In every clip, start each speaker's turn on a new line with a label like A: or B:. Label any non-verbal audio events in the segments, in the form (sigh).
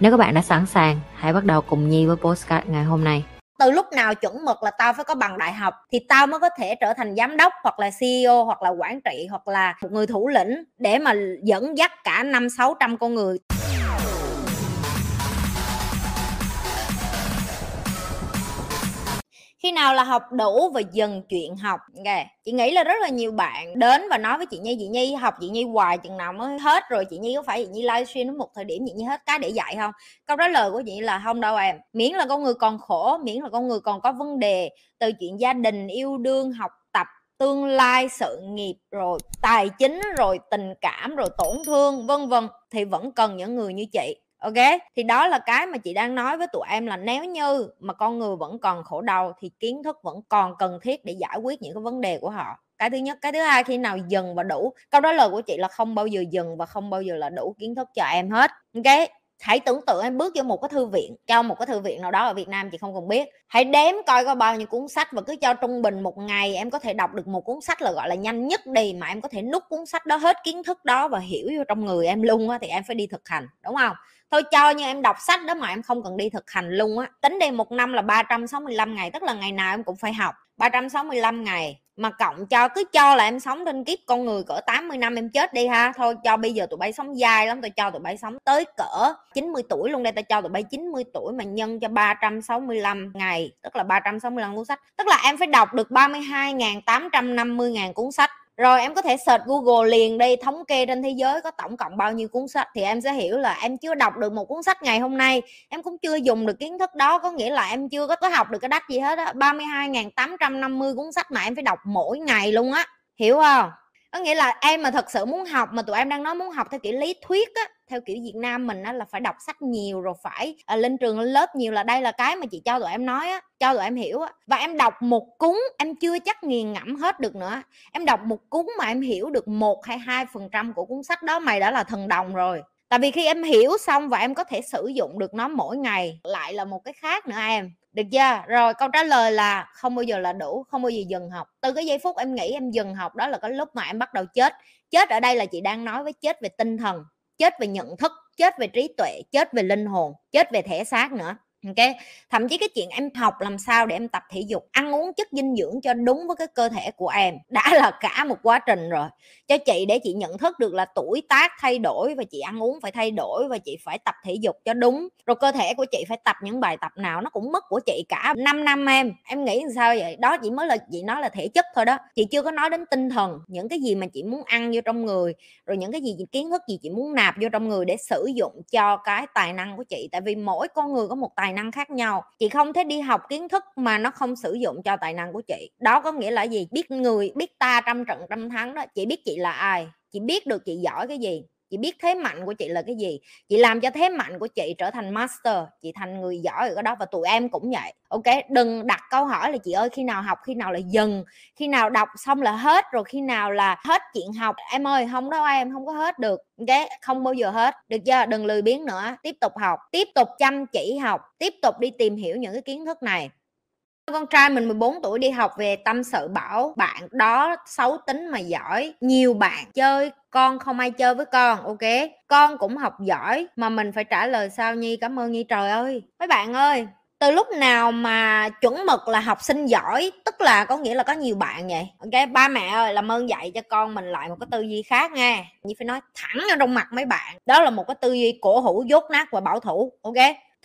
A: Nếu các bạn đã sẵn sàng, hãy bắt đầu cùng Nhi với postcard ngày hôm nay.
B: Từ lúc nào chuẩn mực là tao phải có bằng đại học thì tao mới có thể trở thành giám đốc hoặc là CEO hoặc là quản trị hoặc là một người thủ lĩnh để mà dẫn dắt cả năm sáu trăm con người khi nào là học đủ và dần chuyện học okay. chị nghĩ là rất là nhiều bạn đến và nói với chị nhi chị nhi, học chị nhi hoài chừng nào mới hết rồi, chị nhi có phải chị nhi livestream đến một thời điểm chị nhi hết cái để dạy không câu trả lời của chị là, không đâu em, miễn là con người còn khổ, miễn là con người còn có vấn đề từ chuyện gia đình, yêu đương, học tập, tương lai, sự nghiệp, rồi tài chính, rồi tình cảm, rồi tổn thương, vân vân, thì vẫn cần những người như chị ok, thì đó là cái mà chị đang nói với tụi em là nếu như mà con người vẫn còn khổ đau thì kiến thức vẫn còn cần thiết để giải quyết những cái vấn đề của họ. Cái thứ nhất, cái thứ hai, khi nào dừng và đủ, câu đó lời của chị là không bao giờ dừng và không bao giờ là đủ kiến thức cho em hết. Ok, hãy tưởng tượng em bước vô một cái thư viện, cho một cái thư viện nào đó ở Việt Nam chị không cần biết. Hãy đếm coi có bao nhiêu cuốn sách và cứ cho trung bình một ngày em có thể đọc được một cuốn sách là gọi là nhanh nhất đi mà em có thể nút cuốn sách đó hết kiến thức đó và hiểu vô trong người em luôn á thì em phải đi thực hành, đúng không? Thôi cho như em đọc sách đó mà em không cần đi thực hành luôn á. Tính đi một năm là 365 ngày, tức là ngày nào em cũng phải học. 365 ngày, mà cộng cho, cứ cho là em sống trên kiếp con người cỡ 80 năm em chết đi ha. Thôi cho bây giờ tụi bay sống dài lắm tôi cho tụi bay sống tới cỡ 90 tuổi luôn đây, tao cho tụi bay 90 tuổi mà nhân cho 365 ngày, tức là 365 cuốn sách. Tức là em phải đọc được 32.850.000 cuốn sách rồi em có thể search Google liền đây thống kê trên thế giới có tổng cộng bao nhiêu cuốn sách. Thì em sẽ hiểu là em chưa đọc được một cuốn sách ngày hôm nay. Em cũng chưa dùng được kiến thức đó có nghĩa là em chưa có, có học được cái đắt gì hết á. 32.850 cuốn sách mà em phải đọc mỗi ngày luôn á. Hiểu không? Có nghĩa là em mà thật sự muốn học mà tụi em đang nói muốn học theo kiểu lý thuyết á theo kiểu Việt Nam mình á là phải đọc sách nhiều rồi phải à, lên trường lên lớp nhiều là đây là cái mà chị cho tụi em nói á cho tụi em hiểu á. Và em đọc một cuốn em chưa chắc nghiền ngẫm hết được nữa. Em đọc một cuốn mà em hiểu được một hay hai phần trăm của cuốn sách đó mày đã là thần đồng rồi. Tại vì khi em hiểu xong và em có thể sử dụng được nó mỗi ngày lại là một cái khác nữa em. Được chưa? Rồi câu trả lời là không bao giờ là đủ không bao giờ dừng học. Từ cái giây phút em nghĩ em dừng học đó là cái lúc mà em bắt đầu chết. Chết ở đây là chị đang nói với chết về tinh thần chết về nhận thức, chết về trí tuệ, chết về linh hồn, chết về thể xác nữa ok thậm chí cái chuyện em học làm sao để em tập thể dục, ăn uống chất dinh dưỡng cho đúng với cái cơ thể của em, (laughs) đã là cả một quá trình rồi. Cho chị để chị nhận thức được là tuổi tác thay đổi và chị ăn uống phải thay đổi và chị phải tập thể dục cho đúng. Rồi cơ thể của chị phải tập những bài tập nào nó cũng mất của chị cả 5 năm em. Em nghĩ sao vậy? Đó chỉ mới là, chị nói là thể chất thôi đó. Chị chưa có nói đến tinh thần, những cái gì mà chị muốn ăn vô trong người, rồi những cái gì kiến thức gì chị muốn nạp vô trong người để sử dụng cho cái tài năng của chị. Tại vì mỗi con người có một tài năng khác nhau. Chị không thể đi học kiến thức mà nó không sử dụng cho tài năng của chị. Đó có nghĩa là gì? Biết người, biết ta trăm trận trăm thắng đó. Chị biết chị là ai. Chị biết được chị giỏi cái gì chị biết thế mạnh của chị là cái gì? Chị làm cho thế mạnh của chị trở thành master, chị thành người giỏi ở cái đó và tụi em cũng vậy. Ok, đừng đặt câu hỏi là chị ơi, khi nào học, khi nào là dừng? Khi nào đọc xong là hết, rồi khi nào là hết chuyện học? Em ơi không đâu em không có hết được. Ok, không bao giờ hết. Được chưa? Đừng lười biếng nữa. Tiếp tục học, tiếp tục chăm chỉ học, tiếp tục đi tìm hiểu những cái kiến thức này con trai, mình 14 tuổi đi học về tâm sự bảo bạn đó xấu tính mà giỏi. Nhiều bạn chơi, con không ai chơi với con, ok? Con cũng học giỏi, mà mình phải trả lời sao nhi? Cảm ơn nhi, trời ơi. Mấy bạn ơi, từ lúc nào mà chuẩn mực là học sinh giỏi, tức là có nghĩa là có nhiều bạn vậy? Ok, ba mẹ ơi, làm ơn dạy cho con mình lại một cái tư duy khác nha. Như phải nói thẳng ra trong mặt mấy bạn. Đó là một cái tư duy cổ hủ, dốt nát và bảo thủ, ok?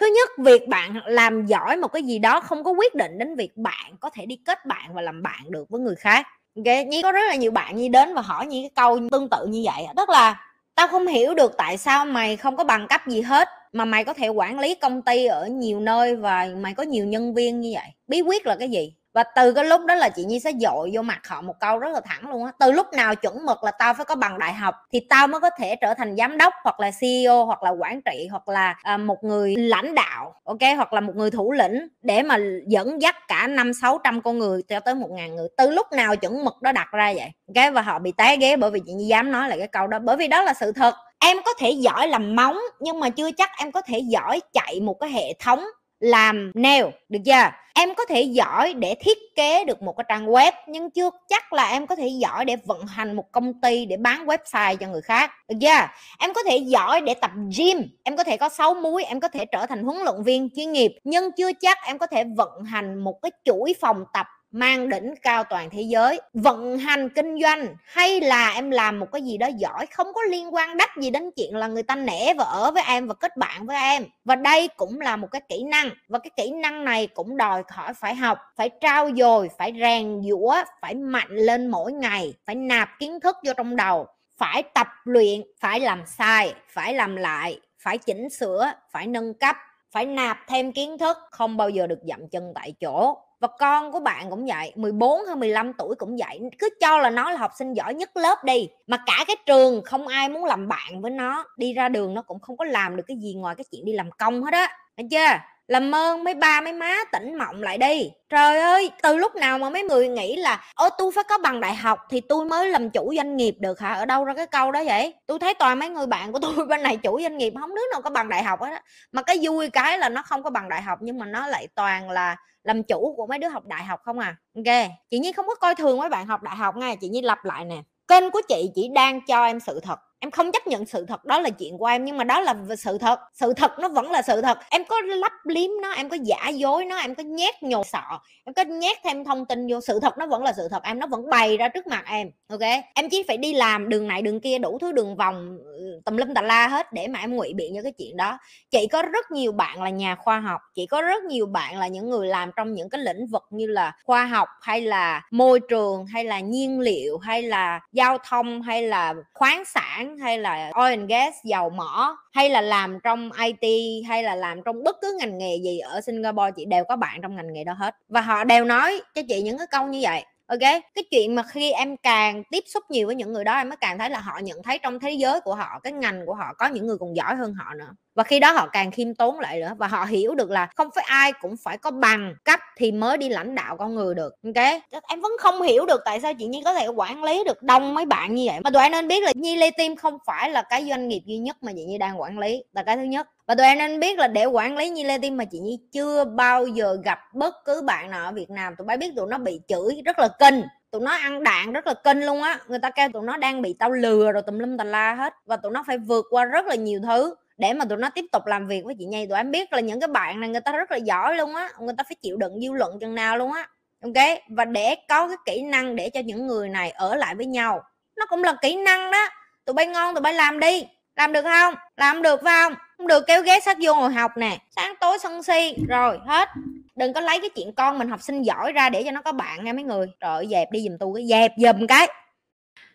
B: Thứ nhất, việc bạn làm giỏi một cái gì đó không có quyết định đến việc bạn có thể đi kết bạn và làm bạn được với người khác. Ok, nhi có rất là nhiều bạn nhi đến và hỏi nhi cái câu tương tự như vậy tức là, tao không hiểu được tại sao mày không có bằng cấp gì hết, mà mày có thể quản lý công ty ở nhiều nơi và mày có nhiều nhân viên như vậy. Bí quyết là cái gì? Và từ cái lúc đó là chị nhi sẽ dội vô mặt họ một câu rất là thẳng luôn á. Từ lúc nào chuẩn mực là tao phải có bằng đại học thì tao mới có thể trở thành giám đốc hoặc là ceo hoặc là quản trị hoặc là à, một người lãnh đạo ok? Hoặc là một người thủ lĩnh để mà dẫn dắt cả năm sáu trăm con người cho tới một ngàn người. Từ lúc nào chuẩn mực đó đặt ra vậy cái và họ bị té ghế bởi vì chị nhi dám nói lại cái câu đó. Bởi vì đó là sự thật. Em có thể giỏi làm móng nhưng mà chưa chắc em có thể giỏi chạy một cái hệ thống làm nail được chưa? Em có thể giỏi để thiết kế được một cái trang web, nhưng chưa chắc là em có thể giỏi để vận hành một công ty để bán website cho người khác. Được chưa? Em có thể giỏi để tập gym, em có thể có sáu múi, em có thể trở thành huấn luyện viên chuyên nghiệp, nhưng chưa chắc em có thể vận hành một cái chuỗi phòng tập mang đỉnh cao toàn thế giới, vận hành kinh doanh, hay là em làm một cái gì đó giỏi, không có liên quan đắt gì đến chuyện là người ta nể và ở với em và kết bạn với em. Và đây cũng là một cái kỹ năng, và cái kỹ năng này cũng đòi hỏi phải học, phải trao dồi, phải rèn giũa, phải mạnh lên mỗi ngày, phải nạp kiến thức vô trong đầu, phải tập luyện, phải làm sai, phải làm lại, phải chỉnh sửa, phải nâng cấp phải nạp thêm kiến thức, không bao giờ được dậm chân tại chỗ. Và con của bạn cũng vậy 14 hay 15 tuổi cũng vậy, cứ cho là nó là học sinh giỏi nhất lớp đi, mà cả cái trường không ai muốn làm bạn với nó, đi ra đường nó cũng không có làm được cái gì ngoài cái chuyện đi làm công hết á, thấy chưa? Làm ơn mấy ba mấy má tỉnh mộng lại đi. Trời ơi, từ lúc nào mà mấy người nghĩ là ô tôi phải có bằng đại học thì tôi mới làm chủ doanh nghiệp được hả? Ở đâu ra cái câu đó vậy? Tôi thấy toàn mấy người bạn của tôi (laughs) bên này chủ doanh nghiệp không đứa nào có bằng đại học hết á. Mà cái vui cái là nó không có bằng đại học nhưng mà nó lại toàn là làm chủ của mấy đứa học đại học không à. Ok, chị nhi không có coi thường mấy bạn học đại học nha. Chị nhi lặp lại nè. Kênh của chị chỉ đang cho em sự thật em không chấp nhận sự thật, đó là chuyện của em, nhưng mà đó là sự thật. Sự thật nó vẫn là sự thật. Em có lắp liếm nó, em có giả dối nó, em có nhét nhồi sọ, em có nhét thêm thông tin vô. Sự thật nó vẫn là sự thật, em nó vẫn bày ra trước mặt em, ok? Em chỉ phải đi làm đường này đường kia, đủ thứ đường vòng ừ, tùm lum tà la hết để mà em ngụy biện cho cái chuyện đó. Chị có rất nhiều bạn là nhà khoa học, chị có rất nhiều bạn là những người làm trong những cái lĩnh vực như là khoa học, hay là môi trường, hay là nhiên liệu, hay là giao thông, hay là khoáng sản hay là oil and gas, dầu mỏ, hay là làm trong IT hay là làm trong bất cứ ngành nghề gì ở Singapore, chị đều có bạn trong ngành nghề đó hết. Và họ đều nói cho chị những cái câu như vậy ok, cái chuyện mà khi em càng tiếp xúc nhiều với những người đó, em mới càng thấy là họ nhận thấy trong thế giới của họ, cái ngành của họ có những người còn giỏi hơn họ nữa. Và khi đó họ càng khiêm tốn lại nữa và họ hiểu được là không phải ai cũng phải có bằng cấp thì mới đi lãnh đạo con người được, ok? Em vẫn không hiểu được tại sao chị nhi có thể quản lý được đông mấy bạn như vậy. Mà tụi em nên biết là nhi lê tim không phải là cái doanh nghiệp duy nhất mà chị nhi đang quản lý, là cái thứ nhất và tụi em nên biết là để quản lý Nhi Lê Tim mà chị Nhi chưa bao giờ gặp bất cứ bạn nào ở Việt Nam, tụi bay biết tụi nó bị chửi rất là kinh, tụi nó ăn đạn rất là kinh luôn á. Người ta kêu tụi nó đang bị tao lừa rồi tùm lum tà la hết và tụi nó phải vượt qua rất là nhiều thứ để mà tụi nó tiếp tục làm việc với chị Nhi. Tụi em biết là những cái bạn này người ta rất là giỏi luôn á, người ta phải chịu đựng dư luận chừng nào luôn á, ok? Và để có cái kỹ năng để cho những người này ở lại với nhau, nó cũng là kỹ năng đó. Tụi bay ngon tụi bay làm đi, làm được không? Làm được phải không? Không được kéo ghé sát vô ngồi học nè. Sáng tối sân si. Rồi, hết. Đừng có lấy cái chuyện con mình học sinh giỏi ra để cho nó có bạn nha mấy người. Rồi dẹp đi giùm tôi cái, dẹp giùm cái.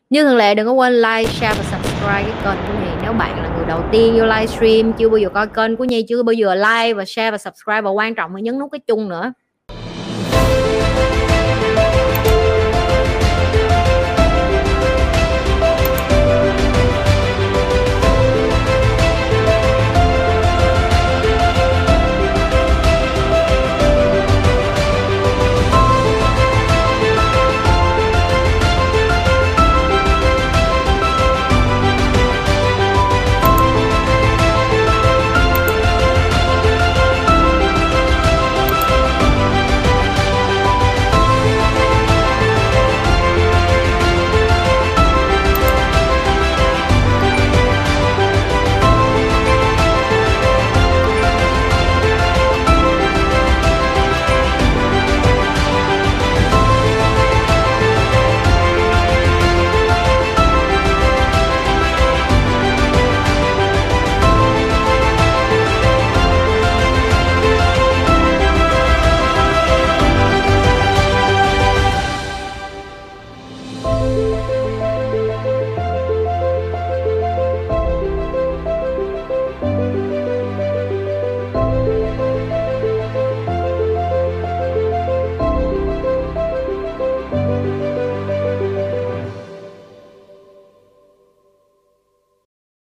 B: Như thường lệ, đừng có quên like, share và subscribe cái kênh của Nhi. Nếu bạn là người đầu tiên vô livestream, chưa bao giờ coi kênh của Nhi, chưa bao giờ like và share và subscribe và quan trọng là nhấn nút cái chung nữa.